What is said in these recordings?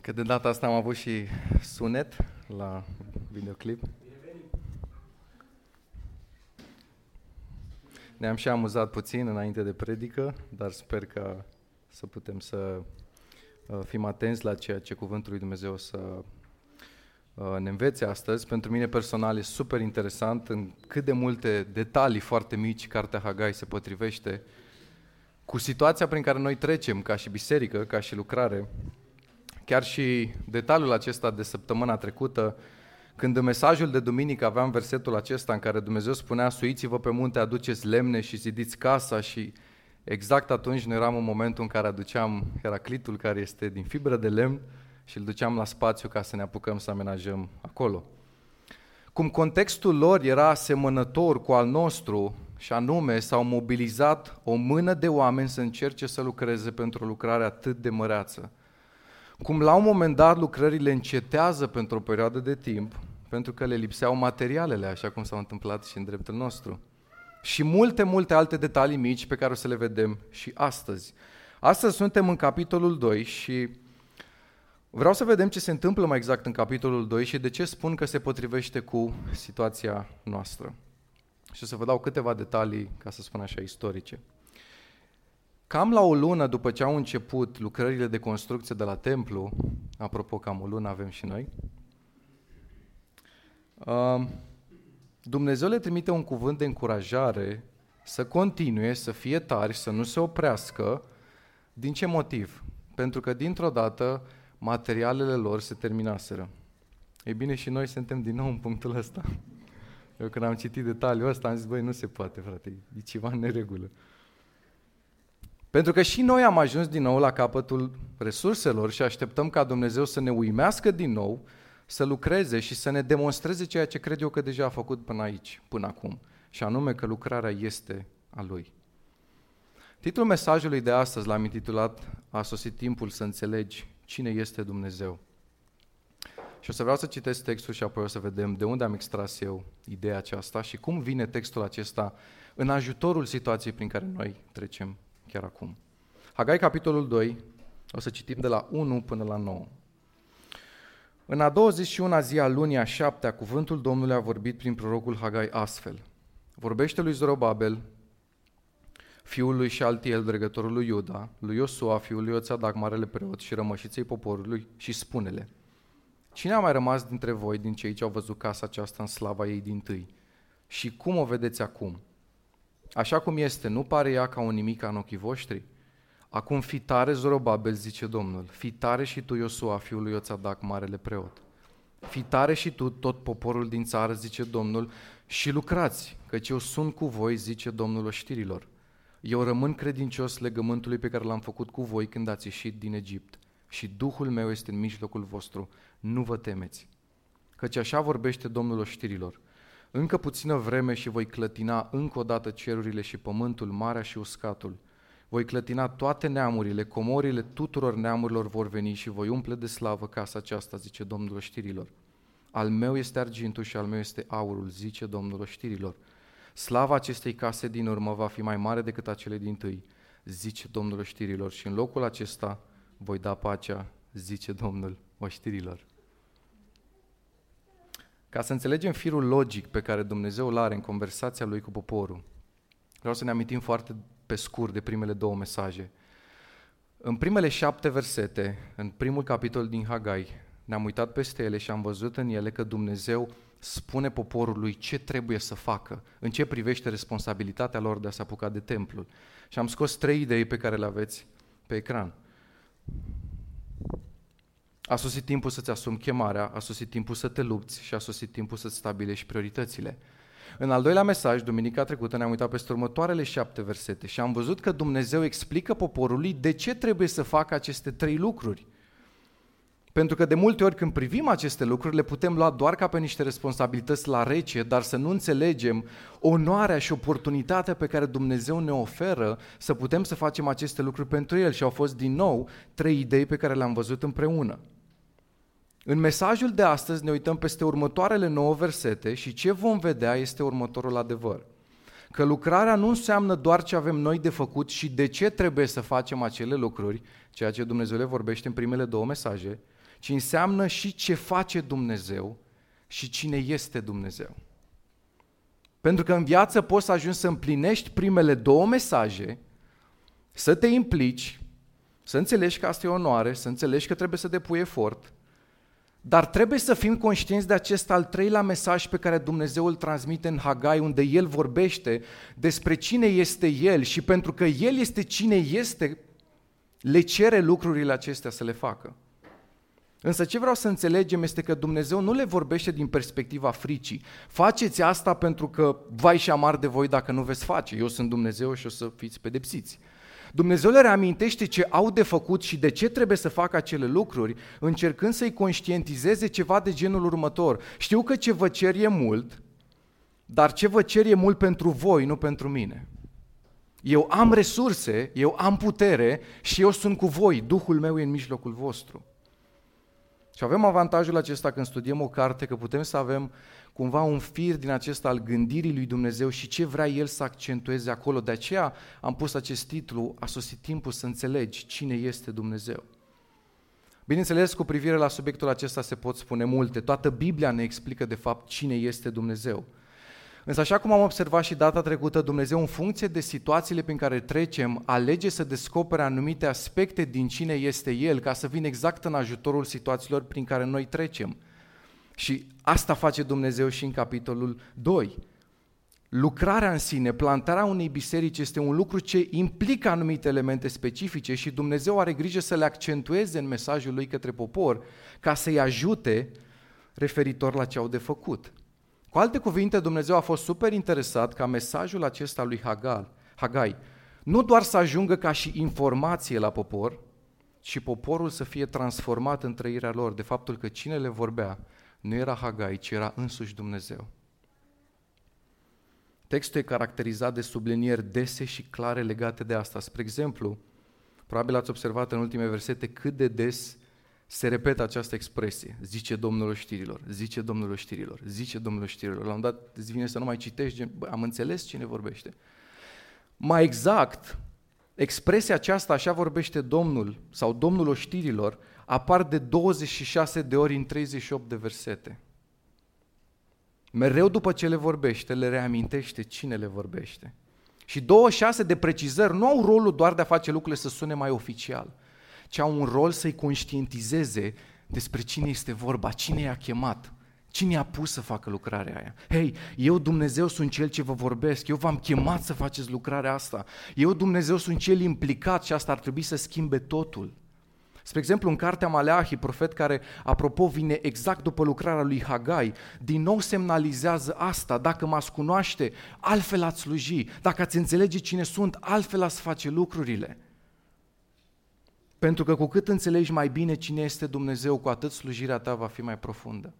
că de data asta am avut și sunet la videoclip. Ne-am și amuzat puțin înainte de predică, dar sper că să putem să uh, fim atenți la ceea ce Cuvântul lui Dumnezeu să uh, ne învețe astăzi. Pentru mine personal e super interesant în cât de multe detalii foarte mici Cartea Hagai se potrivește cu situația prin care noi trecem ca și biserică, ca și lucrare. Chiar și detaliul acesta de săptămâna trecută, când în mesajul de duminică aveam versetul acesta în care Dumnezeu spunea suiți-vă pe munte, aduceți lemne și zidiți casa și exact atunci noi eram în momentul în care aduceam Heraclitul care este din fibră de lemn și îl duceam la spațiu ca să ne apucăm să amenajăm acolo. Cum contextul lor era asemănător cu al nostru, și anume s-au mobilizat o mână de oameni să încerce să lucreze pentru o lucrare atât de măreață. Cum la un moment dat lucrările încetează pentru o perioadă de timp, pentru că le lipseau materialele, așa cum s-a întâmplat și în dreptul nostru. Și multe, multe alte detalii mici pe care o să le vedem și astăzi. Astăzi suntem în capitolul 2 și vreau să vedem ce se întâmplă mai exact în capitolul 2 și de ce spun că se potrivește cu situația noastră. Și o să vă dau câteva detalii, ca să spun așa, istorice. Cam la o lună după ce au început lucrările de construcție de la templu, apropo, cam o lună avem și noi, um, Dumnezeu le trimite un cuvânt de încurajare să continue, să fie tari, să nu se oprească. Din ce motiv? Pentru că dintr-o dată materialele lor se terminaseră. Ei bine, și noi suntem din nou în punctul ăsta. Eu când am citit detaliul ăsta am zis, băi, nu se poate, frate, e ceva în neregulă. Pentru că și noi am ajuns din nou la capătul resurselor și așteptăm ca Dumnezeu să ne uimească din nou, să lucreze și să ne demonstreze ceea ce cred eu că deja a făcut până aici, până acum, și anume că lucrarea este a Lui. Titlul mesajului de astăzi l-am intitulat A sosit timpul să înțelegi cine este Dumnezeu. Și o să vreau să citesc textul și apoi o să vedem de unde am extras eu ideea aceasta și cum vine textul acesta în ajutorul situației prin care noi trecem chiar acum. Hagai, capitolul 2, o să citim de la 1 până la 9. În a 21-a zi a lunii a șaptea, cuvântul Domnului a vorbit prin prorocul Hagai astfel. Vorbește lui Zorobabel, fiul lui Șaltiel, dregătorul lui Iuda, lui Iosua, fiul lui Oțadac, marele preot și rămășiței poporului și spune-le, Cine a mai rămas dintre voi, din cei ce au văzut casa aceasta în slava ei din tâi? Și cum o vedeți acum? Așa cum este, nu pare ea ca un nimic în ochii voștri? Acum fi tare, Zorobabel, zice Domnul, fi tare și tu, Iosua, fiul lui Ioțadac, marele preot. Fi tare și tu, tot poporul din țară, zice Domnul, și lucrați, căci eu sunt cu voi, zice Domnul oștirilor. Eu rămân credincios legământului pe care l-am făcut cu voi când ați ieșit din Egipt și Duhul meu este în mijlocul vostru, nu vă temeți. Căci așa vorbește Domnul oștirilor. Încă puțină vreme și voi clătina încă o dată cerurile și pământul, marea și uscatul. Voi clătina toate neamurile, comorile tuturor neamurilor vor veni și voi umple de slavă casa aceasta, zice Domnul oștirilor. Al meu este argintul și al meu este aurul, zice Domnul oștirilor. Slava acestei case din urmă va fi mai mare decât acele din tâi, zice Domnul oștirilor, și în locul acesta voi da pacea, zice Domnul oștirilor. Ca să înțelegem firul logic pe care Dumnezeu îl are în conversația lui cu poporul, vreau să ne amintim foarte pe scurt de primele două mesaje. În primele șapte versete, în primul capitol din Hagai, ne-am uitat peste ele și am văzut în ele că Dumnezeu spune poporului ce trebuie să facă, în ce privește responsabilitatea lor de a se apuca de templul. Și am scos trei idei pe care le aveți pe ecran. A sosit timpul să-ți asumi chemarea, a sosit timpul să te lupți și a sosit timpul să-ți stabilești prioritățile. În al doilea mesaj, duminica trecută, ne-am uitat peste următoarele șapte versete și am văzut că Dumnezeu explică poporului de ce trebuie să facă aceste trei lucruri. Pentru că de multe ori când privim aceste lucruri, le putem lua doar ca pe niște responsabilități la rece, dar să nu înțelegem onoarea și oportunitatea pe care Dumnezeu ne oferă să putem să facem aceste lucruri pentru El. Și au fost din nou trei idei pe care le-am văzut împreună. În mesajul de astăzi ne uităm peste următoarele nouă versete și ce vom vedea este următorul adevăr. Că lucrarea nu înseamnă doar ce avem noi de făcut și de ce trebuie să facem acele lucruri, ceea ce Dumnezeu le vorbește în primele două mesaje, ci înseamnă și ce face Dumnezeu și cine este Dumnezeu. Pentru că în viață poți să ajungi să împlinești primele două mesaje, să te implici, să înțelegi că asta e onoare, să înțelegi că trebuie să depui efort, dar trebuie să fim conștienți de acest al treilea mesaj pe care Dumnezeu îl transmite în Hagai, unde El vorbește despre cine este El și pentru că El este cine este, le cere lucrurile acestea să le facă. Însă ce vreau să înțelegem este că Dumnezeu nu le vorbește din perspectiva fricii. Faceți asta pentru că vai și amar de voi dacă nu veți face. Eu sunt Dumnezeu și o să fiți pedepsiți. Dumnezeu le reamintește ce au de făcut și de ce trebuie să facă acele lucruri, încercând să-i conștientizeze ceva de genul următor. Știu că ce vă cer e mult, dar ce vă cer e mult pentru voi, nu pentru mine. Eu am resurse, eu am putere și eu sunt cu voi, Duhul meu e în mijlocul vostru. Și avem avantajul acesta când studiem o carte că putem să avem cumva un fir din acesta al gândirii lui Dumnezeu și ce vrea El să accentueze acolo. De aceea am pus acest titlu, a sosit timpul să înțelegi cine este Dumnezeu. Bineînțeles, cu privire la subiectul acesta se pot spune multe. Toată Biblia ne explică de fapt cine este Dumnezeu. Însă așa cum am observat și data trecută, Dumnezeu în funcție de situațiile prin care trecem, alege să descopere anumite aspecte din cine este El, ca să vină exact în ajutorul situațiilor prin care noi trecem. Și asta face Dumnezeu și în capitolul 2. Lucrarea în sine, plantarea unei biserici este un lucru ce implică anumite elemente specifice și Dumnezeu are grijă să le accentueze în mesajul lui către popor ca să-i ajute referitor la ce au de făcut. Cu alte cuvinte, Dumnezeu a fost super interesat ca mesajul acesta lui Hagal, Hagai nu doar să ajungă ca și informație la popor, ci poporul să fie transformat în trăirea lor de faptul că cine le vorbea nu era Hagai, ci era însuși Dumnezeu. Textul e caracterizat de sublinieri dese și clare legate de asta. Spre exemplu, probabil ați observat în ultime versete cât de des se repetă această expresie, zice Domnul știrilor, zice Domnul știrilor, zice Domnul știrilor. La un dat îți vine să nu mai citești, bă, am înțeles cine vorbește. Mai exact, expresia aceasta, așa vorbește Domnul sau Domnul știrilor, apar de 26 de ori în 38 de versete. Mereu după ce le vorbește, le reamintește cine le vorbește. Și 26 de precizări nu au rolul doar de a face lucrurile să sune mai oficial, ci au un rol să-i conștientizeze despre cine este vorba, cine i-a chemat, cine i-a pus să facă lucrarea aia. Hei, eu Dumnezeu sunt cel ce vă vorbesc, eu v-am chemat să faceți lucrarea asta, eu Dumnezeu sunt cel implicat și asta ar trebui să schimbe totul. Spre exemplu, în cartea Maleahi, profet care, apropo, vine exact după lucrarea lui Hagai, din nou semnalizează asta, dacă m-ați cunoaște, altfel ați sluji, dacă ați înțelege cine sunt, altfel ați face lucrurile. Pentru că cu cât înțelegi mai bine cine este Dumnezeu, cu atât slujirea ta va fi mai profundă.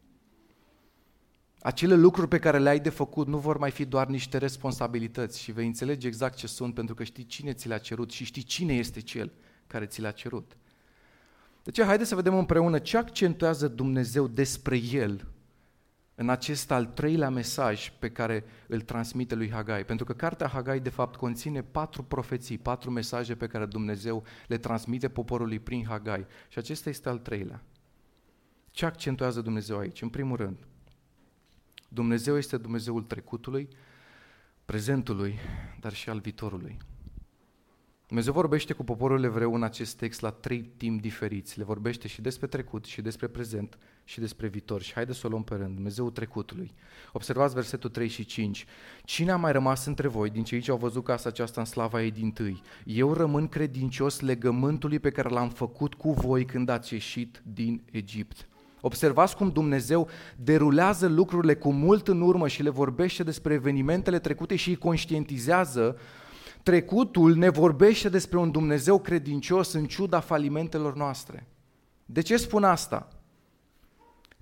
Acele lucruri pe care le-ai de făcut nu vor mai fi doar niște responsabilități și vei înțelege exact ce sunt pentru că știi cine ți le-a cerut și știi cine este cel care ți le-a cerut. De ce? Haideți să vedem împreună ce accentuează Dumnezeu despre El în acest al treilea mesaj pe care îl transmite lui Hagai. Pentru că cartea Hagai de fapt conține patru profeții, patru mesaje pe care Dumnezeu le transmite poporului prin Hagai. Și acesta este al treilea. Ce accentuează Dumnezeu aici? În primul rând, Dumnezeu este Dumnezeul trecutului, prezentului, dar și al viitorului. Dumnezeu vorbește cu poporul evreu în acest text la trei timp diferiți. Le vorbește și despre trecut, și despre prezent, și despre viitor. Și haideți să o luăm pe rând. Dumnezeu trecutului. Observați versetul 3 și 5. Cine a mai rămas între voi, din cei ce au văzut casa aceasta în slava ei din tâi? Eu rămân credincios legământului pe care l-am făcut cu voi când ați ieșit din Egipt. Observați cum Dumnezeu derulează lucrurile cu mult în urmă și le vorbește despre evenimentele trecute și îi conștientizează Trecutul ne vorbește despre un Dumnezeu credincios în ciuda falimentelor noastre. De ce spun asta?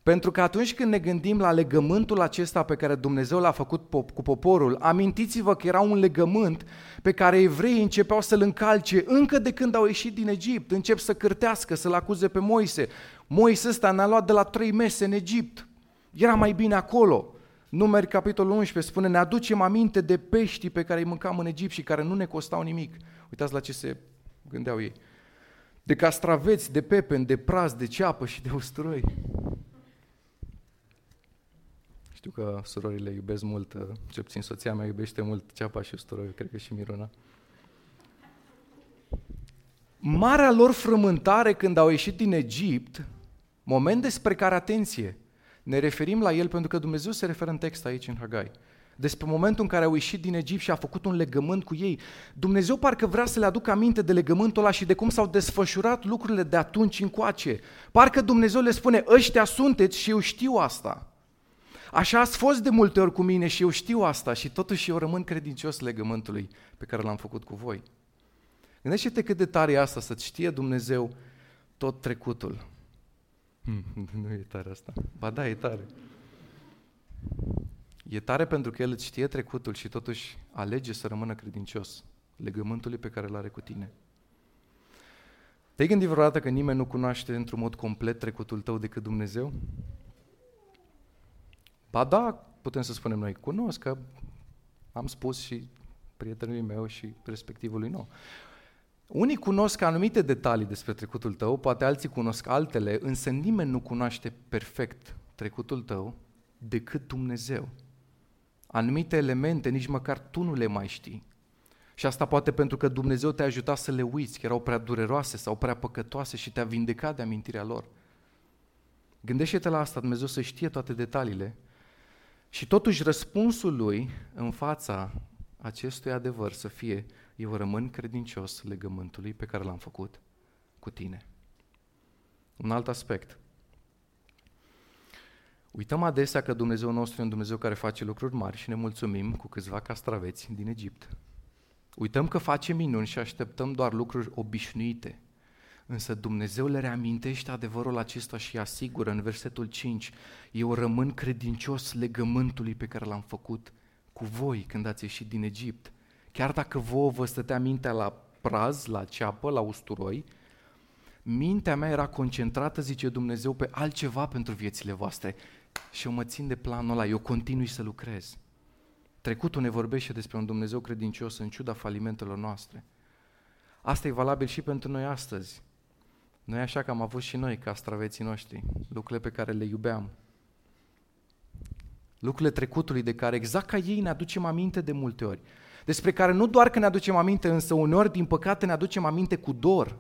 Pentru că atunci când ne gândim la legământul acesta pe care Dumnezeu l-a făcut cu poporul, amintiți-vă că era un legământ pe care evreii începeau să-l încalce încă de când au ieșit din Egipt, încep să cârtească, să-l acuze pe Moise. Moise ăsta ne-a luat de la trei mese în Egipt, era mai bine acolo. Numeri, capitolul 11, spune, ne aducem aminte de peștii pe care îi mâncam în Egipt și care nu ne costau nimic. Uitați la ce se gândeau ei. de castraveți, de pepen, de praz, de ceapă și de usturoi. Știu că surorile iubesc mult, uh, ce puțin soția mea iubește mult ceapa și usturoi, cred că și Miruna. Marea lor frământare când au ieșit din Egipt, moment despre care, atenție, ne referim la el pentru că Dumnezeu se referă în text aici în Hagai despre momentul în care au ieșit din Egipt și a făcut un legământ cu ei. Dumnezeu parcă vrea să le aducă aminte de legământul ăla și de cum s-au desfășurat lucrurile de atunci încoace. Parcă Dumnezeu le spune, ăștia sunteți și eu știu asta. Așa ați fost de multe ori cu mine și eu știu asta și totuși eu rămân credincios legământului pe care l-am făcut cu voi. Gândește-te cât de tare e asta, să-ți știe Dumnezeu tot trecutul. Hmm, nu e tare asta. Ba da, e tare. E tare pentru că el îți știe trecutul și totuși alege să rămână credincios legământului pe care îl are cu tine. Te-ai gândit vreodată că nimeni nu cunoaște într-un mod complet trecutul tău decât Dumnezeu? Ba da, putem să spunem noi, cunosc că am spus și prietenului meu și respectivului nou. Unii cunosc anumite detalii despre trecutul tău, poate alții cunosc altele, însă nimeni nu cunoaște perfect trecutul tău decât Dumnezeu. Anumite elemente nici măcar tu nu le mai știi. Și asta poate pentru că Dumnezeu te-a ajutat să le uiți, că erau prea dureroase sau prea păcătoase și te-a vindecat de amintirea lor. Gândește-te la asta, Dumnezeu să știe toate detaliile și totuși răspunsul lui în fața acestui adevăr să fie eu rămân credincios legământului pe care l-am făcut cu tine. Un alt aspect. Uităm adesea că Dumnezeu nostru e un Dumnezeu care face lucruri mari și ne mulțumim cu câțiva castraveți din Egipt. Uităm că face minuni și așteptăm doar lucruri obișnuite. Însă Dumnezeu le reamintește adevărul acesta și asigură în versetul 5 Eu rămân credincios legământului pe care l-am făcut cu voi când ați ieșit din Egipt. Chiar dacă vouă vă stătea mintea la praz, la ceapă, la usturoi, mintea mea era concentrată, zice Dumnezeu, pe altceva pentru viețile voastre și eu mă țin de planul ăla, eu continui să lucrez. Trecutul ne vorbește despre un Dumnezeu credincios în ciuda falimentelor noastre. Asta e valabil și pentru noi astăzi. Noi așa că am avut și noi castraveții noștri, lucrurile pe care le iubeam. Lucrurile trecutului de care exact ca ei ne aducem aminte de multe ori. Despre care nu doar că ne aducem aminte, însă uneori, din păcate, ne aducem aminte cu dor.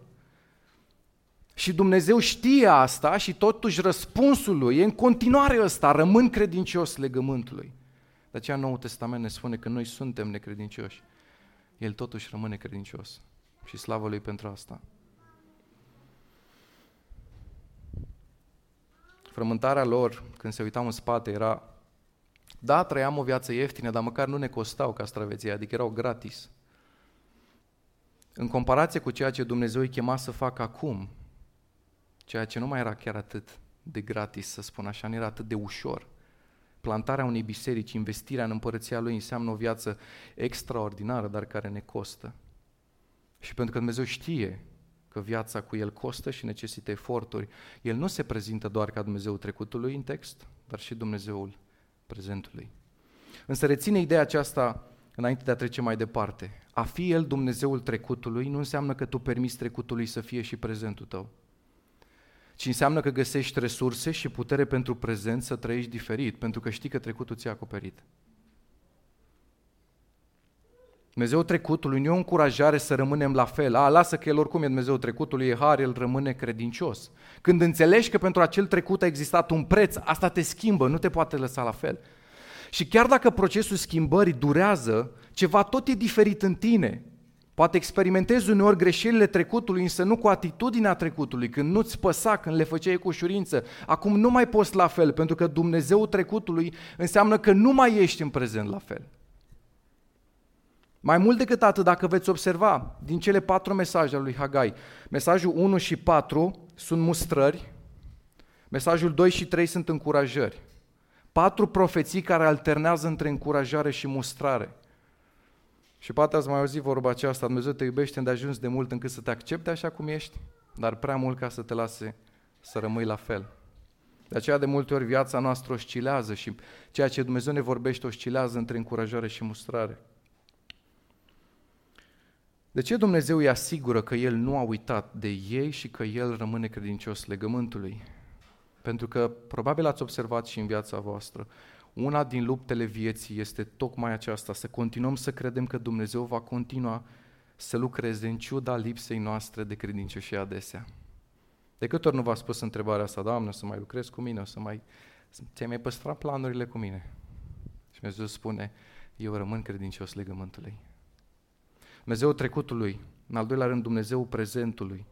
Și Dumnezeu știe asta și totuși răspunsul lui e în continuare ăsta, rămân credincios legământului. De aceea Noul Testament ne spune că noi suntem necredincioși. El totuși rămâne credincios. Și slavă lui pentru asta. Frământarea lor, când se uitau în spate, era da, trăiam o viață ieftină, dar măcar nu ne costau castraveții, adică erau gratis. În comparație cu ceea ce Dumnezeu îi chema să facă acum, ceea ce nu mai era chiar atât de gratis, să spun așa, nu era atât de ușor. Plantarea unei biserici, investirea în împărăția lui înseamnă o viață extraordinară, dar care ne costă. Și pentru că Dumnezeu știe că viața cu El costă și necesită eforturi, El nu se prezintă doar ca Dumnezeu trecutului în text, dar și Dumnezeul prezentului. Însă reține ideea aceasta înainte de a trece mai departe. A fi El Dumnezeul trecutului nu înseamnă că tu permiți trecutului să fie și prezentul tău ci înseamnă că găsești resurse și putere pentru prezent să trăiești diferit, pentru că știi că trecutul ți-a acoperit. Dumnezeu trecutului nu e o încurajare să rămânem la fel. A, lasă că El oricum e Dumnezeu trecutului, e har, El rămâne credincios. Când înțelegi că pentru acel trecut a existat un preț, asta te schimbă, nu te poate lăsa la fel. Și chiar dacă procesul schimbării durează, ceva tot e diferit în tine. Poate experimentezi uneori greșelile trecutului, însă nu cu atitudinea trecutului, când nu-ți păsa, când le făceai cu ușurință. Acum nu mai poți la fel, pentru că Dumnezeu trecutului înseamnă că nu mai ești în prezent la fel. Mai mult decât atât, dacă veți observa din cele patru mesaje ale lui Hagai, mesajul 1 și 4 sunt mustrări, mesajul 2 și 3 sunt încurajări. Patru profeții care alternează între încurajare și mustrare. Și poate ați mai auzit vorba aceasta, Dumnezeu te iubește de ajuns de mult încât să te accepte așa cum ești, dar prea mult ca să te lase să rămâi la fel. De aceea de multe ori viața noastră oscilează și ceea ce Dumnezeu ne vorbește oscilează între încurajare și mustrare. De ce Dumnezeu îi asigură că El nu a uitat de ei și că El rămâne credincios legământului? Pentru că probabil ați observat și în viața voastră, una din luptele vieții este tocmai aceasta, să continuăm să credem că Dumnezeu va continua să lucreze în ciuda lipsei noastre de credincioșie adesea. De câte ori nu v-a spus întrebarea asta, Doamne, să mai lucrezi cu mine, o să mai... Ți-ai mai păstrat planurile cu mine? Și Dumnezeu spune, eu rămân credincios legământului. Dumnezeu trecutului, în al doilea rând Dumnezeu prezentului.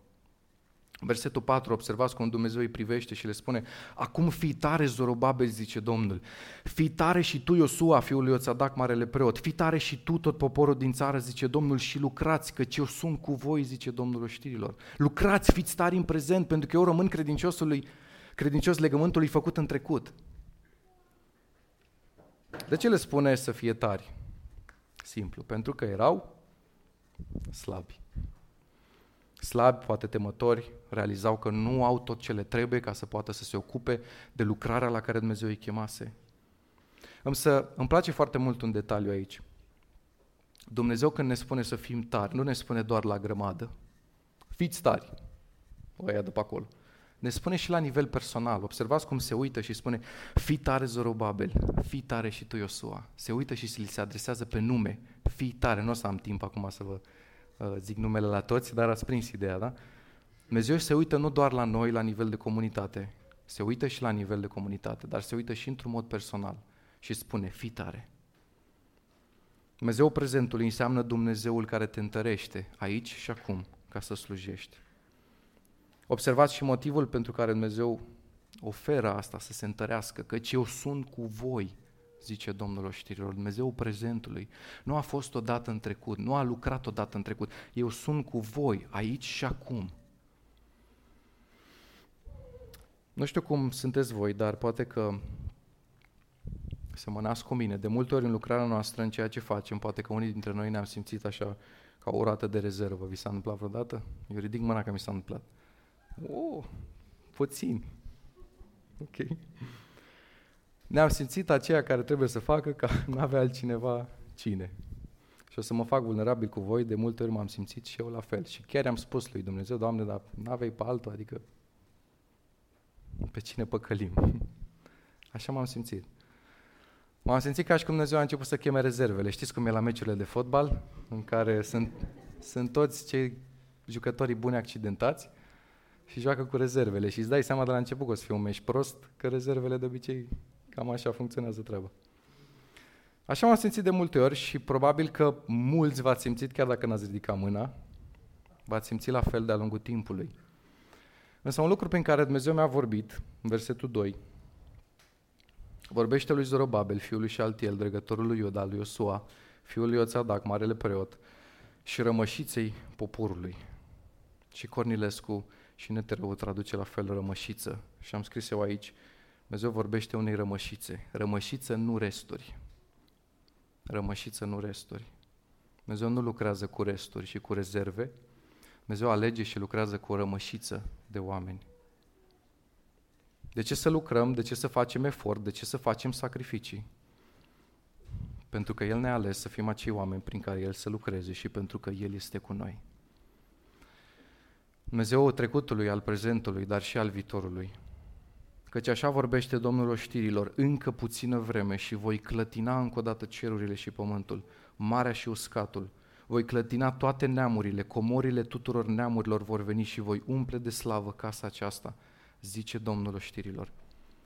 Versetul 4, observați cum Dumnezeu îi privește și le spune Acum fii tare, Zorobabel, zice Domnul, fii tare și tu, Iosua, fiul lui Ioțadac, marele preot, fii tare și tu, tot poporul din țară, zice Domnul, și lucrați, căci eu sunt cu voi, zice Domnul oștirilor. Lucrați, fiți tari în prezent, pentru că eu rămân credinciosului, credincios legământului făcut în trecut. De ce le spune să fie tari? Simplu, pentru că erau slabi. Slabi, poate temători, realizau că nu au tot ce le trebuie ca să poată să se ocupe de lucrarea la care Dumnezeu îi chemase. Însă îmi place foarte mult un detaliu aici. Dumnezeu când ne spune să fim tari, nu ne spune doar la grămadă. Fiți tari, o ia de pe acolo. Ne spune și la nivel personal. Observați cum se uită și spune, fii tare Zorobabel, fii tare și tu Iosua. Se uită și se adresează pe nume, fii tare. Nu o să am timp acum să vă uh, zic numele la toți, dar ați prins ideea, da? Dumnezeu se uită nu doar la noi, la nivel de comunitate, se uită și la nivel de comunitate, dar se uită și într-un mod personal și spune, fii tare. Dumnezeu prezentului înseamnă Dumnezeul care te întărește aici și acum ca să slujești. Observați și motivul pentru care Dumnezeu oferă asta să se întărească, căci eu sunt cu voi, zice Domnul oștirilor, Dumnezeu prezentului. Nu a fost odată în trecut, nu a lucrat odată în trecut. Eu sunt cu voi, aici și acum. Nu știu cum sunteți voi, dar poate că semănați cu mine. De multe ori în lucrarea noastră, în ceea ce facem, poate că unii dintre noi ne-am simțit așa ca o rată de rezervă. Vi s-a întâmplat vreodată? Eu ridic mâna că mi s-a întâmplat. Oh, puțin. Ok. Ne-am simțit aceea care trebuie să facă ca nu avea altcineva cine. Și o să mă fac vulnerabil cu voi, de multe ori m-am simțit și eu la fel. Și chiar am spus lui Dumnezeu, Doamne, dar nu aveai pe altul, adică pe cine păcălim. Așa m-am simțit. M-am simțit ca și cum Dumnezeu a început să cheme rezervele. Știți cum e la meciurile de fotbal, în care sunt, sunt toți cei jucătorii buni accidentați și joacă cu rezervele și îți dai seama de la început că o să fie un meci prost, că rezervele de obicei cam așa funcționează treaba. Așa m-am simțit de multe ori și probabil că mulți v-ați simțit, chiar dacă n-ați ridicat mâna, v-ați simțit la fel de-a lungul timpului. Însă un lucru prin care Dumnezeu mi-a vorbit, în versetul 2, vorbește lui Zorobabel, fiul lui Șaltiel, dregătorul lui Iuda, lui Iosua, fiul lui Oțadac, marele preot, și rămășiței poporului. Și Cornilescu și Neterău traduce la fel rămășiță. Și am scris eu aici, Dumnezeu vorbește unei rămășițe. Rămășiță, nu resturi. Rămășiță, nu resturi. Dumnezeu nu lucrează cu resturi și cu rezerve. Dumnezeu alege și lucrează cu o rămășiță de oameni. De ce să lucrăm? De ce să facem efort? De ce să facem sacrificii? Pentru că El ne-a ales să fim acei oameni prin care El să lucreze și pentru că El este cu noi. Dumnezeu trecutului, al prezentului, dar și al viitorului. Căci așa vorbește Domnul oștirilor, încă puțină vreme și voi clătina încă o dată cerurile și pământul, marea și uscatul. Voi clătina toate neamurile, comorile tuturor neamurilor vor veni și voi umple de slavă casa aceasta, zice Domnul oștirilor.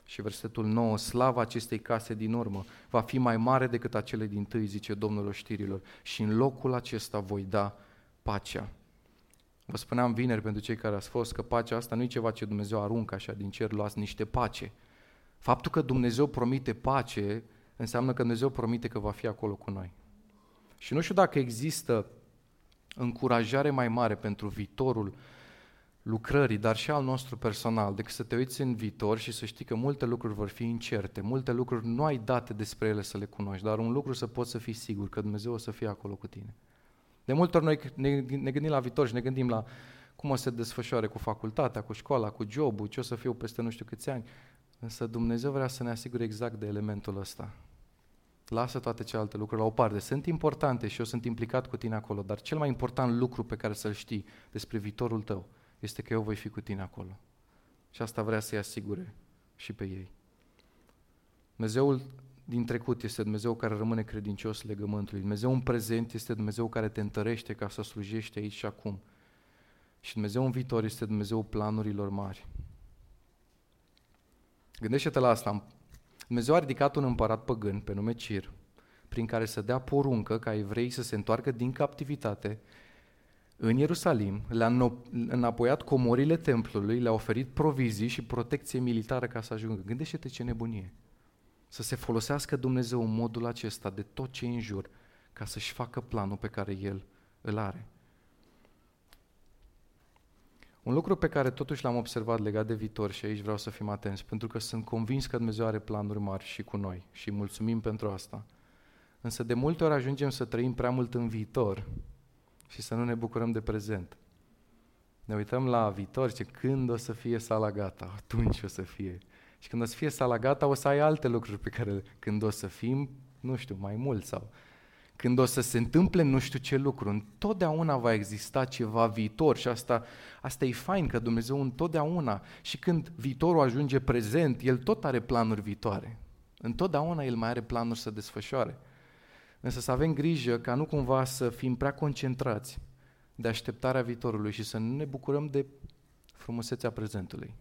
Și versetul 9, slava acestei case din urmă va fi mai mare decât acele din tâi, zice Domnul oștirilor, și în locul acesta voi da pacea. Vă spuneam vineri pentru cei care ați fost că pacea asta nu e ceva ce Dumnezeu aruncă așa din cer, luați niște pace. Faptul că Dumnezeu promite pace înseamnă că Dumnezeu promite că va fi acolo cu noi. Și nu știu dacă există încurajare mai mare pentru viitorul lucrării, dar și al nostru personal, decât să te uiți în viitor și să știi că multe lucruri vor fi incerte, multe lucruri nu ai date despre ele să le cunoști, dar un lucru să poți să fii sigur că Dumnezeu o să fie acolo cu tine. De multe ori noi ne, ne gândim la viitor și ne gândim la cum o să se desfășoare cu facultatea, cu școala, cu jobul, ce o să fiu peste nu știu câți ani. Însă Dumnezeu vrea să ne asigure exact de elementul ăsta. Lasă toate celelalte lucruri la o parte. Sunt importante și eu sunt implicat cu tine acolo, dar cel mai important lucru pe care să-l știi despre viitorul tău este că eu voi fi cu tine acolo. Și asta vrea să-i asigure și pe ei. Dumnezeul din trecut este Dumnezeu care rămâne credincios legământului. Dumnezeu în prezent este Dumnezeu care te întărește ca să slujești aici și acum. Și Dumnezeu în viitor este Dumnezeu planurilor mari. Gândește-te la asta. Dumnezeu a ridicat un împărat păgân pe nume Cir, prin care să dea poruncă ca evrei să se întoarcă din captivitate în Ierusalim, le-a înapoiat comorile templului, le-a oferit provizii și protecție militară ca să ajungă. Gândește-te ce nebunie. Să se folosească Dumnezeu în modul acesta de tot ce e în jur ca să-și facă planul pe care El îl are. Un lucru pe care totuși l-am observat legat de viitor și aici vreau să fim atenți, pentru că sunt convins că Dumnezeu are planuri mari și cu noi și mulțumim pentru asta. Însă de multe ori ajungem să trăim prea mult în viitor și să nu ne bucurăm de prezent. Ne uităm la viitor, ce când o să fie sala gata, atunci o să fie. Și când o să fie sala gata, o să ai alte lucruri pe care când o să fim, nu știu, mai mult sau când o să se întâmple nu știu ce lucru, întotdeauna va exista ceva viitor și asta, asta e fain că Dumnezeu întotdeauna și când viitorul ajunge prezent, El tot are planuri viitoare. Întotdeauna El mai are planuri să desfășoare. Însă să avem grijă ca nu cumva să fim prea concentrați de așteptarea viitorului și să nu ne bucurăm de frumusețea prezentului.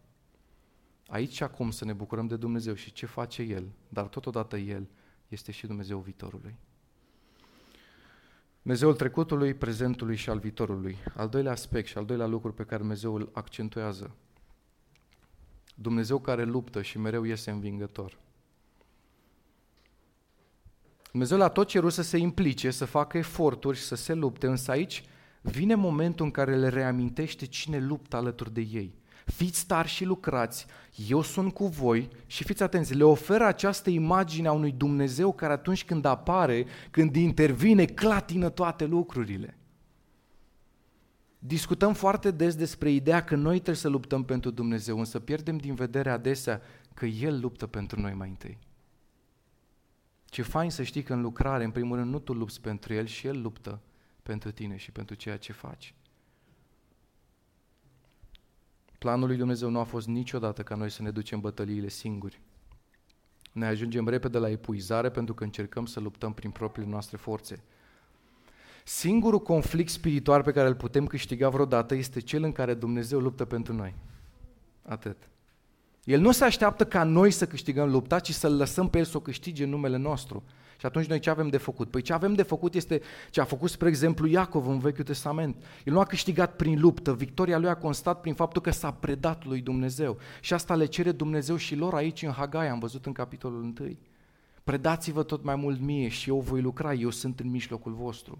Aici și acum să ne bucurăm de Dumnezeu și ce face El, dar totodată El este și Dumnezeu viitorului. Dumnezeul trecutului, prezentului și al viitorului. Al doilea aspect și al doilea lucru pe care Dumnezeu îl accentuează. Dumnezeu care luptă și mereu iese învingător. Dumnezeu la tot cerut să se implice, să facă eforturi, să se lupte, însă aici vine momentul în care le reamintește cine luptă alături de ei fiți tari și lucrați, eu sunt cu voi și fiți atenți, le oferă această imagine a unui Dumnezeu care atunci când apare, când intervine, clatină toate lucrurile. Discutăm foarte des despre ideea că noi trebuie să luptăm pentru Dumnezeu, însă pierdem din vedere adesea că El luptă pentru noi mai întâi. Ce fain să știi că în lucrare, în primul rând, nu tu lupți pentru El și El luptă pentru tine și pentru ceea ce faci. Planul lui Dumnezeu nu a fost niciodată ca noi să ne ducem bătăliile singuri. Ne ajungem repede la epuizare pentru că încercăm să luptăm prin propriile noastre forțe. Singurul conflict spiritual pe care îl putem câștiga vreodată este cel în care Dumnezeu luptă pentru noi. Atât. El nu se așteaptă ca noi să câștigăm lupta, ci să-L lăsăm pe El să o câștige în numele nostru. Și atunci noi ce avem de făcut? Păi ce avem de făcut este ce a făcut, spre exemplu, Iacov în Vechiul Testament. El nu a câștigat prin luptă, victoria lui a constat prin faptul că s-a predat lui Dumnezeu. Și asta le cere Dumnezeu și lor aici în Hagai, am văzut în capitolul 1. Predați-vă tot mai mult mie și eu voi lucra, eu sunt în mijlocul vostru.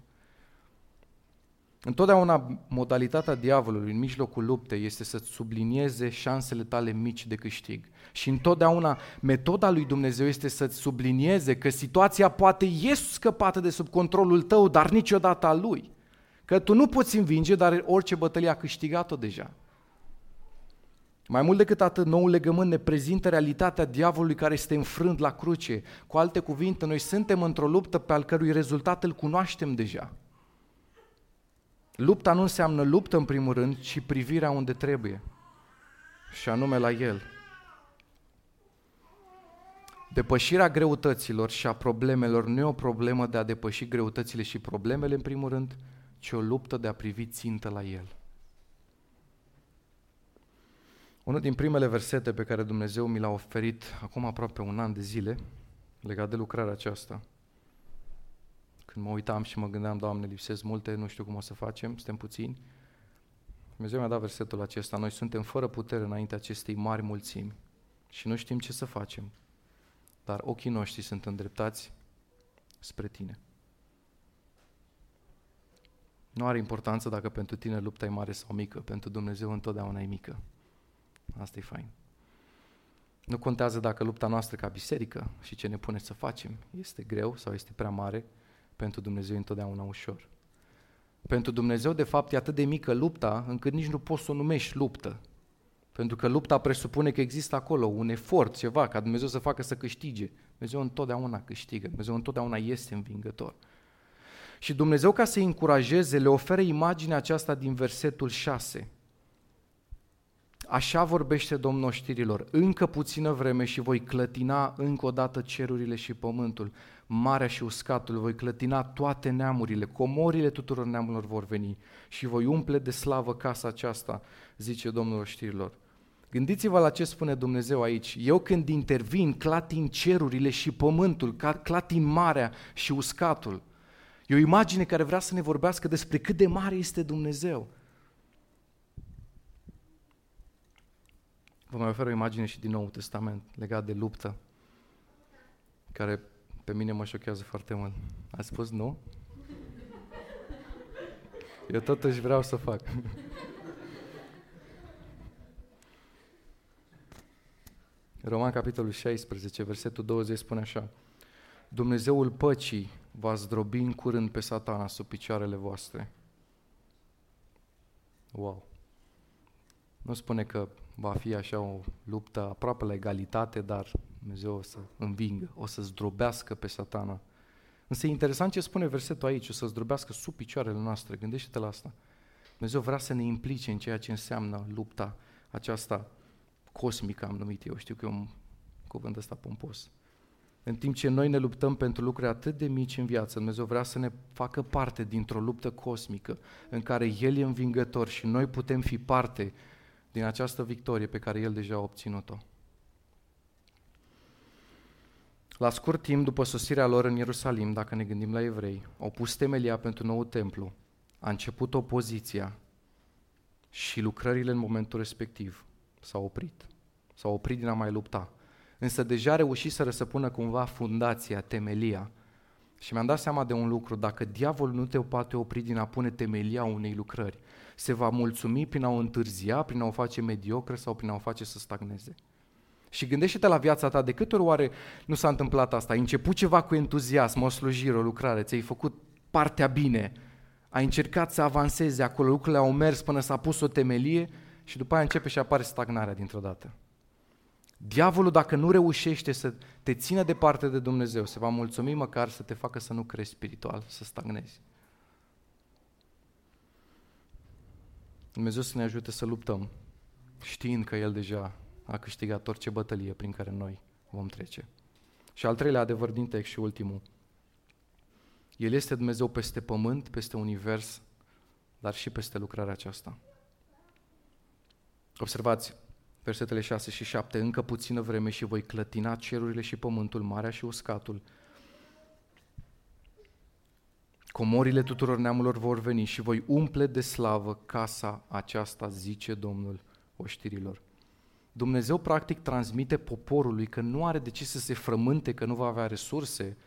Întotdeauna modalitatea diavolului în mijlocul luptei este să sublinieze șansele tale mici de câștig. Și întotdeauna metoda lui Dumnezeu este să-ți sublinieze că situația poate e scăpată de sub controlul tău, dar niciodată a lui. Că tu nu poți învinge, dar orice bătălie a câștigat-o deja. Mai mult decât atât, noul legământ ne prezintă realitatea diavolului care este înfrânt la cruce. Cu alte cuvinte, noi suntem într-o luptă pe al cărui rezultat îl cunoaștem deja. Lupta nu înseamnă luptă în primul rând, ci privirea unde trebuie, și anume la El. Depășirea greutăților și a problemelor nu e o problemă de a depăși greutățile și problemele în primul rând, ci o luptă de a privi țintă la El. Unul din primele versete pe care Dumnezeu mi l-a oferit acum aproape un an de zile, legat de lucrarea aceasta, când mă uitam și mă gândeam, Doamne, lipsesc multe, nu știu cum o să facem, suntem puțini. Dumnezeu mi-a dat versetul acesta, noi suntem fără putere înainte acestei mari mulțimi și nu știm ce să facem, dar ochii noștri sunt îndreptați spre Tine. Nu are importanță dacă pentru tine lupta e mare sau mică, pentru Dumnezeu întotdeauna e mică. Asta e fain. Nu contează dacă lupta noastră ca biserică și ce ne pune să facem este greu sau este prea mare, pentru Dumnezeu e întotdeauna ușor. Pentru Dumnezeu, de fapt, e atât de mică lupta, încât nici nu poți să o numești luptă. Pentru că lupta presupune că există acolo un efort, ceva, ca Dumnezeu să facă să câștige. Dumnezeu întotdeauna câștigă, Dumnezeu întotdeauna este învingător. Și Dumnezeu, ca să-i încurajeze, le oferă imaginea aceasta din versetul 6. Așa vorbește Domnul oștirilor, încă puțină vreme și voi clătina încă o dată cerurile și pământul, marea și uscatul, voi clătina toate neamurile, comorile tuturor neamurilor vor veni și voi umple de slavă casa aceasta, zice Domnul oștirilor. Gândiți-vă la ce spune Dumnezeu aici. Eu când intervin, clatin cerurile și pământul, clatin marea și uscatul. E o imagine care vrea să ne vorbească despre cât de mare este Dumnezeu. Vă mai ofer o imagine și din Nou Testament legat de luptă, care pe mine mă șochează foarte mult. Ați spus nu? Eu totuși vreau să fac. Roman capitolul 16, versetul 20 spune așa. Dumnezeul păcii va zdrobi în curând pe satana sub picioarele voastre. Wow! Nu spune că va fi așa o luptă aproape la egalitate, dar Dumnezeu o să învingă, o să zdrobească pe satana. Însă e interesant ce spune versetul aici, o să zdrobească sub picioarele noastre. Gândește-te la asta. Dumnezeu vrea să ne implice în ceea ce înseamnă lupta aceasta cosmică, am numit eu. Știu că e un cuvânt ăsta pompos. În timp ce noi ne luptăm pentru lucruri atât de mici în viață, Dumnezeu vrea să ne facă parte dintr-o luptă cosmică în care El e învingător și noi putem fi parte din această victorie pe care El deja a obținut-o. La scurt timp după sosirea lor în Ierusalim, dacă ne gândim la evrei, au pus temelia pentru nou templu, a început opoziția și lucrările în momentul respectiv s-au oprit. S-au oprit din a mai lupta. Însă deja reușiseră să pună cumva fundația, temelia. Și mi-am dat seama de un lucru, dacă diavolul nu te poate opri din a pune temelia unei lucrări, se va mulțumi prin a o întârzia, prin a o face mediocră sau prin a o face să stagneze. Și gândește-te la viața ta, de câte ori oare nu s-a întâmplat asta? Ai început ceva cu entuziasm, o slujire, o lucrare, ți-ai făcut partea bine, ai încercat să avansezi acolo, lucrurile au mers până s-a pus o temelie și după aia începe și apare stagnarea dintr-o dată. Diavolul, dacă nu reușește să te țină departe de Dumnezeu, se va mulțumi măcar să te facă să nu crezi spiritual, să stagnezi. Dumnezeu să ne ajute să luptăm, știind că El deja a câștigat orice bătălie prin care noi vom trece. Și al treilea adevăr din text și ultimul. El este Dumnezeu peste pământ, peste univers, dar și peste lucrarea aceasta. Observați, versetele 6 și 7, încă puțină vreme și voi clătina cerurile și pământul, marea și uscatul. Comorile tuturor neamurilor vor veni și voi umple de slavă casa aceasta, zice Domnul oștirilor. Dumnezeu practic transmite poporului că nu are de ce să se frământe, că nu va avea resurse,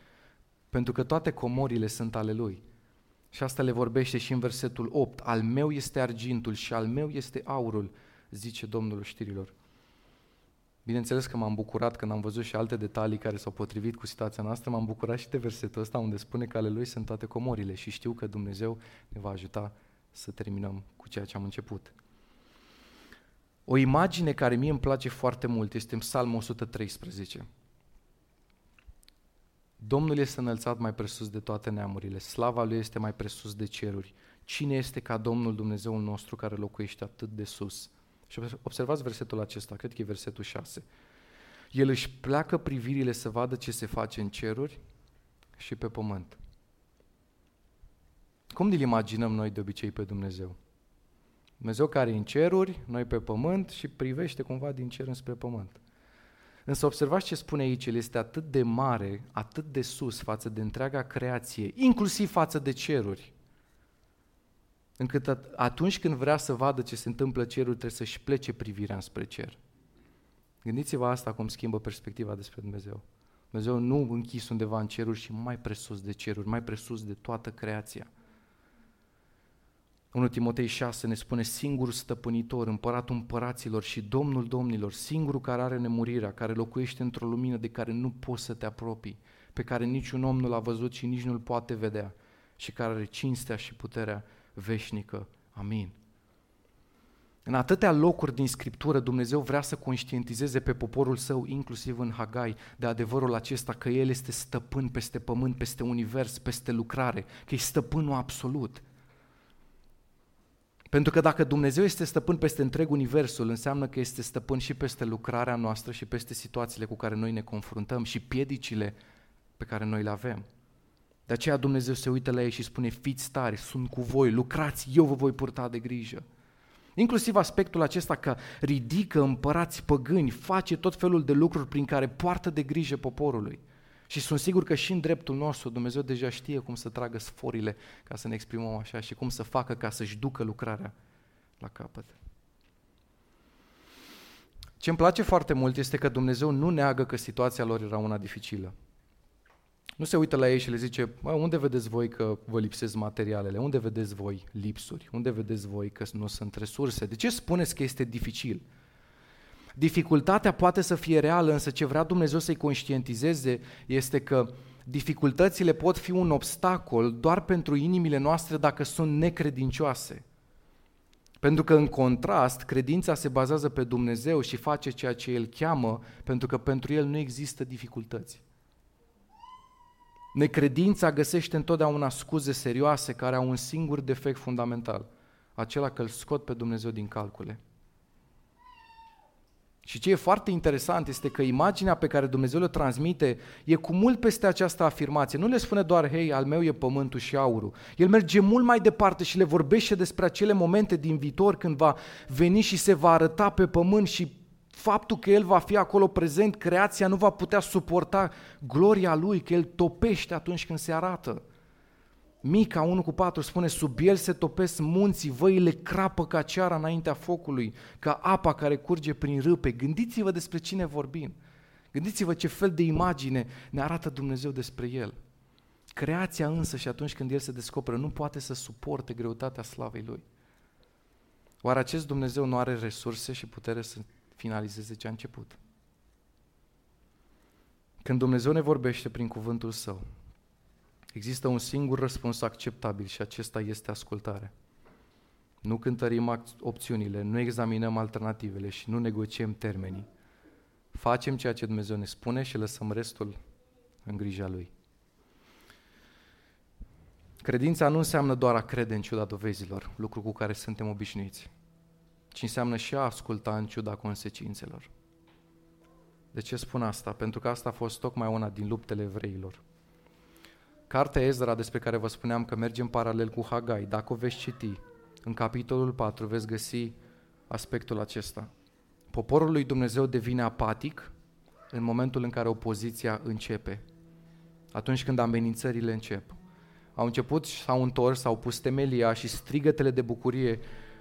pentru că toate comorile sunt ale lui. Și asta le vorbește și în versetul 8. Al meu este argintul și al meu este aurul, zice Domnul știrilor. Bineînțeles că m-am bucurat când am văzut și alte detalii care s-au potrivit cu situația noastră, m-am bucurat și de versetul ăsta unde spune că ale lui sunt toate comorile și știu că Dumnezeu ne va ajuta să terminăm cu ceea ce am început. O imagine care mie îmi place foarte mult este în Psalmul 113. Domnul este înălțat mai presus de toate neamurile, slava Lui este mai presus de ceruri. Cine este ca Domnul Dumnezeul nostru care locuiește atât de sus? Și observați versetul acesta, cred că e versetul 6. El își pleacă privirile să vadă ce se face în ceruri și pe pământ. Cum ne imaginăm noi de obicei pe Dumnezeu? Dumnezeu care e în ceruri, noi pe pământ și privește cumva din cer înspre pământ. Însă observați ce spune aici, el este atât de mare, atât de sus față de întreaga creație, inclusiv față de ceruri, încât atunci când vrea să vadă ce se întâmplă cerul, trebuie să-și plece privirea spre cer. Gândiți-vă asta cum schimbă perspectiva despre Dumnezeu. Dumnezeu nu închis undeva în ceruri și mai presus de ceruri, mai presus de toată creația. 1 Timotei 6 ne spune singur stăpânitor, împăratul împăraților și domnul domnilor, singurul care are nemurirea, care locuiește într-o lumină de care nu poți să te apropii, pe care niciun om nu l-a văzut și nici nu-l poate vedea și care are cinstea și puterea veșnică. Amin. În atâtea locuri din Scriptură Dumnezeu vrea să conștientizeze pe poporul său, inclusiv în Hagai, de adevărul acesta că El este stăpân peste pământ, peste univers, peste lucrare, că e stăpânul absolut. Pentru că dacă Dumnezeu este stăpân peste întreg universul, înseamnă că este stăpân și peste lucrarea noastră și peste situațiile cu care noi ne confruntăm și piedicile pe care noi le avem. De aceea Dumnezeu se uită la ei și spune, fiți tari, sunt cu voi, lucrați, eu vă voi purta de grijă. Inclusiv aspectul acesta că ridică împărați păgâni, face tot felul de lucruri prin care poartă de grijă poporului. Și sunt sigur că și în dreptul nostru Dumnezeu deja știe cum să tragă sforile, ca să ne exprimăm așa, și cum să facă ca să-și ducă lucrarea la capăt. Ce îmi place foarte mult este că Dumnezeu nu neagă că situația lor era una dificilă. Nu se uită la ei și le zice, unde vedeți voi că vă lipsesc materialele? Unde vedeți voi lipsuri? Unde vedeți voi că nu sunt resurse? De ce spuneți că este dificil? Dificultatea poate să fie reală, însă ce vrea Dumnezeu să-i conștientizeze este că dificultățile pot fi un obstacol doar pentru inimile noastre dacă sunt necredincioase. Pentru că în contrast, credința se bazează pe Dumnezeu și face ceea ce El cheamă, pentru că pentru El nu există dificultăți. Necredința găsește întotdeauna scuze serioase care au un singur defect fundamental, acela că îl scot pe Dumnezeu din calcule. Și ce e foarte interesant este că imaginea pe care Dumnezeu le transmite e cu mult peste această afirmație. Nu le spune doar, hei, al meu e pământul și aurul. El merge mult mai departe și le vorbește despre acele momente din viitor când va veni și se va arăta pe pământ și faptul că El va fi acolo prezent, creația nu va putea suporta gloria Lui, că El topește atunci când se arată. Mica 1 cu 4 spune, sub el se topesc munții, văile crapă ca ceara înaintea focului, ca apa care curge prin râpe. Gândiți-vă despre cine vorbim. Gândiți-vă ce fel de imagine ne arată Dumnezeu despre El. Creația însă și atunci când El se descoperă nu poate să suporte greutatea slavei Lui. Oare acest Dumnezeu nu are resurse și putere să finalizeze ce a început? Când Dumnezeu ne vorbește prin cuvântul Său, Există un singur răspuns acceptabil și acesta este ascultarea. Nu cântărim opțiunile, nu examinăm alternativele și nu negociem termenii. Facem ceea ce Dumnezeu ne spune și lăsăm restul în grija Lui. Credința nu înseamnă doar a crede în ciuda dovezilor, lucru cu care suntem obișnuiți, ci înseamnă și a asculta în ciuda consecințelor. De ce spun asta? Pentru că asta a fost tocmai una din luptele evreilor. Cartea Ezra, despre care vă spuneam că merge în paralel cu Hagai, dacă o veți citi, în capitolul 4 veți găsi aspectul acesta. Poporul lui Dumnezeu devine apatic în momentul în care opoziția începe, atunci când amenințările încep. Au început, s-au întors, s-au pus temelia și strigătele de bucurie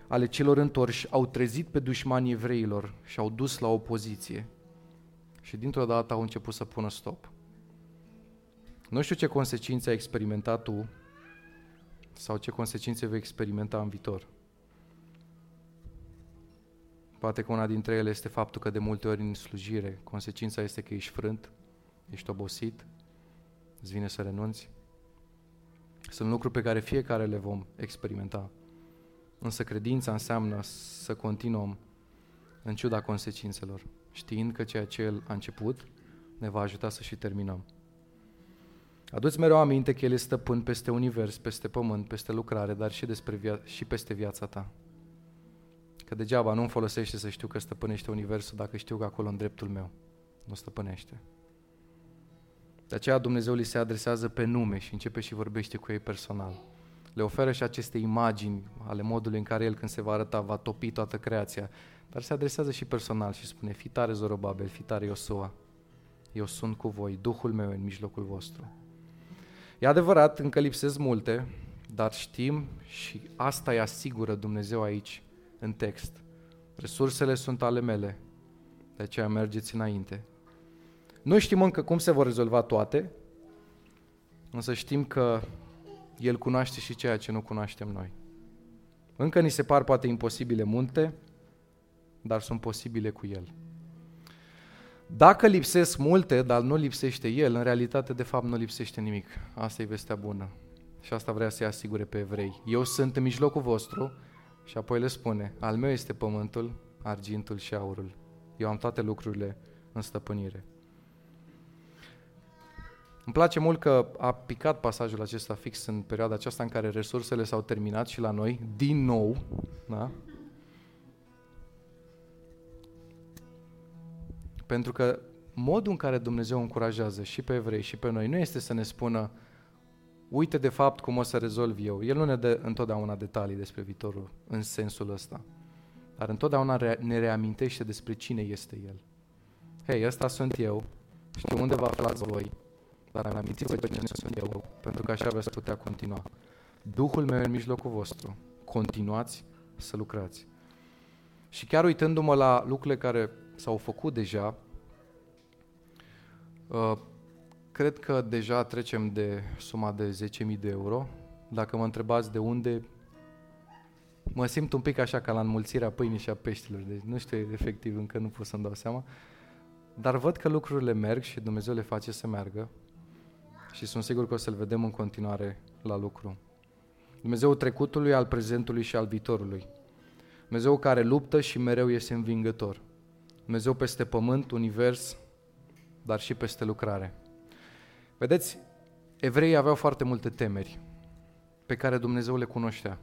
ale celor întorși au trezit pe dușmanii evreilor și au dus la opoziție. Și dintr-o dată au început să pună stop. Nu știu ce consecințe ai experimentat tu sau ce consecințe vei experimenta în viitor. Poate că una dintre ele este faptul că de multe ori în slujire consecința este că ești frânt, ești obosit, îți vine să renunți. Sunt lucruri pe care fiecare le vom experimenta. Însă credința înseamnă să continuăm în ciuda consecințelor, știind că ceea ce El a început ne va ajuta să și terminăm. Aduți mereu aminte că El este stăpân peste univers, peste pământ, peste lucrare, dar și, despre via- și peste viața ta. Că degeaba nu-mi folosește să știu că stăpânește universul dacă știu că acolo în dreptul meu nu stăpânește. De aceea Dumnezeu li se adresează pe nume și începe și vorbește cu ei personal. Le oferă și aceste imagini ale modului în care El când se va arăta va topi toată creația, dar se adresează și personal și spune, fi tare Zorobabel, fi tare Iosua, eu sunt cu voi, Duhul meu în mijlocul vostru. E adevărat, încă lipsesc multe, dar știm și asta îi asigură Dumnezeu aici, în text. Resursele sunt ale mele, de aceea mergeți înainte. Nu știm încă cum se vor rezolva toate, însă știm că El cunoaște și ceea ce nu cunoaștem noi. Încă ni se par poate imposibile multe, dar sunt posibile cu El. Dacă lipsesc multe, dar nu lipsește el, în realitate de fapt nu lipsește nimic. Asta e vestea bună. Și asta vrea să-i asigure pe evrei. Eu sunt în mijlocul vostru, Și apoi le spune, al meu este pământul, argintul și aurul. Eu am toate lucrurile în stăpânire. Îmi place mult că a picat pasajul acesta fix în perioada aceasta în care resursele s-au terminat și la noi, din nou, da? Pentru că modul în care Dumnezeu încurajează și pe evrei și pe noi nu este să ne spună uite de fapt cum o să rezolv eu. El nu ne dă întotdeauna detalii despre viitorul în sensul ăsta, dar întotdeauna ne reamintește despre cine este El. Hei, ăsta sunt eu, știu unde vă aflați voi, dar amintiți-vă cine sunt eu, pentru că așa veți putea continua. Duhul meu în mijlocul vostru, continuați să lucrați. Și chiar uitându-mă la lucrurile care s-au făcut deja, uh, cred că deja trecem de suma de 10.000 de euro. Dacă mă întrebați de unde, mă simt un pic așa ca la înmulțirea pâinii și a peștilor, deci nu știu efectiv, încă nu pot să-mi dau seama. Dar văd că lucrurile merg și Dumnezeu le face să meargă și sunt sigur că o să-L vedem în continuare la lucru. Dumnezeu trecutului, al prezentului și al viitorului. Dumnezeu care luptă și mereu este învingător. Dumnezeu peste pământ, univers, dar și peste lucrare. Vedeți, evreii aveau foarte multe temeri pe care Dumnezeu le cunoștea.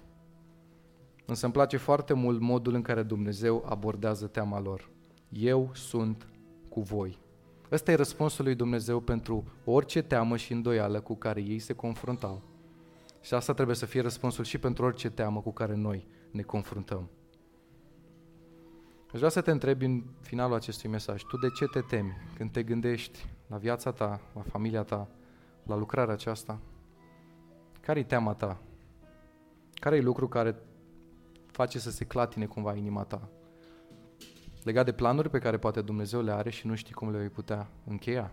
Însă îmi place foarte mult modul în care Dumnezeu abordează teama lor. Eu sunt cu voi. Ăsta e răspunsul lui Dumnezeu pentru orice teamă și îndoială cu care ei se confruntau. Și asta trebuie să fie răspunsul și pentru orice teamă cu care noi ne confruntăm. Aș vrea să te întrebi în finalul acestui mesaj, tu de ce te temi când te gândești la viața ta, la familia ta, la lucrarea aceasta? Care-i teama ta? Care-i lucru care face să se clatine cumva inima ta? Legat de planuri pe care poate Dumnezeu le are și nu știi cum le vei putea încheia?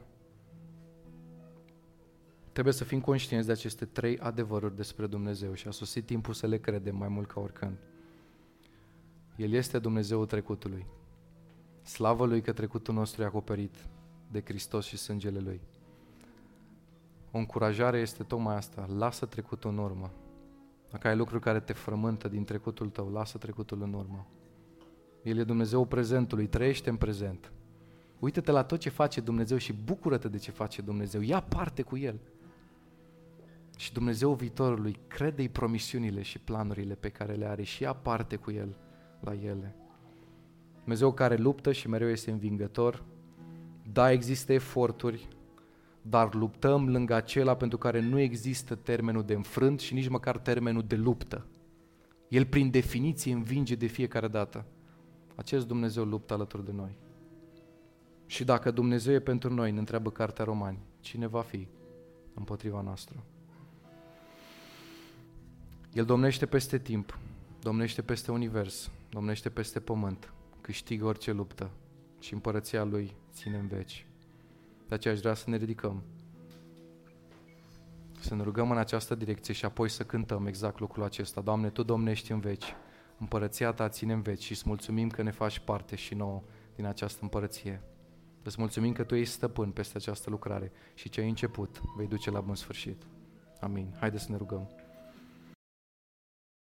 Trebuie să fim conștienți de aceste trei adevăruri despre Dumnezeu și a sosit timpul să le credem mai mult ca oricând. El este Dumnezeul trecutului. Slavă Lui că trecutul nostru e acoperit de Hristos și sângele Lui. O încurajare este tocmai asta. Lasă trecutul în urmă. Dacă ai lucruri care te frământă din trecutul tău, lasă trecutul în urmă. El e Dumnezeu prezentului, trăiește în prezent. Uită-te la tot ce face Dumnezeu și bucură-te de ce face Dumnezeu. Ia parte cu El. Și Dumnezeu viitorului, crede-i promisiunile și planurile pe care le are și ia parte cu El la ele. Dumnezeu care luptă și mereu este învingător. Da, există eforturi, dar luptăm lângă acela pentru care nu există termenul de înfrânt și nici măcar termenul de luptă. El prin definiție învinge de fiecare dată. Acest Dumnezeu luptă alături de noi. Și dacă Dumnezeu e pentru noi, ne întreabă Cartea Romani, cine va fi împotriva noastră? El domnește peste timp, domnește peste univers, domnește peste pământ, câștigă orice luptă și împărăția Lui ține în veci. De aceea aș vrea să ne ridicăm, să ne rugăm în această direcție și apoi să cântăm exact lucrul acesta. Doamne, Tu domnești în veci, împărăția Ta ține în veci și îți mulțumim că ne faci parte și nouă din această împărăție. Îți mulțumim că Tu ești stăpân peste această lucrare și ce ai început vei duce la bun sfârșit. Amin. Haideți să ne rugăm.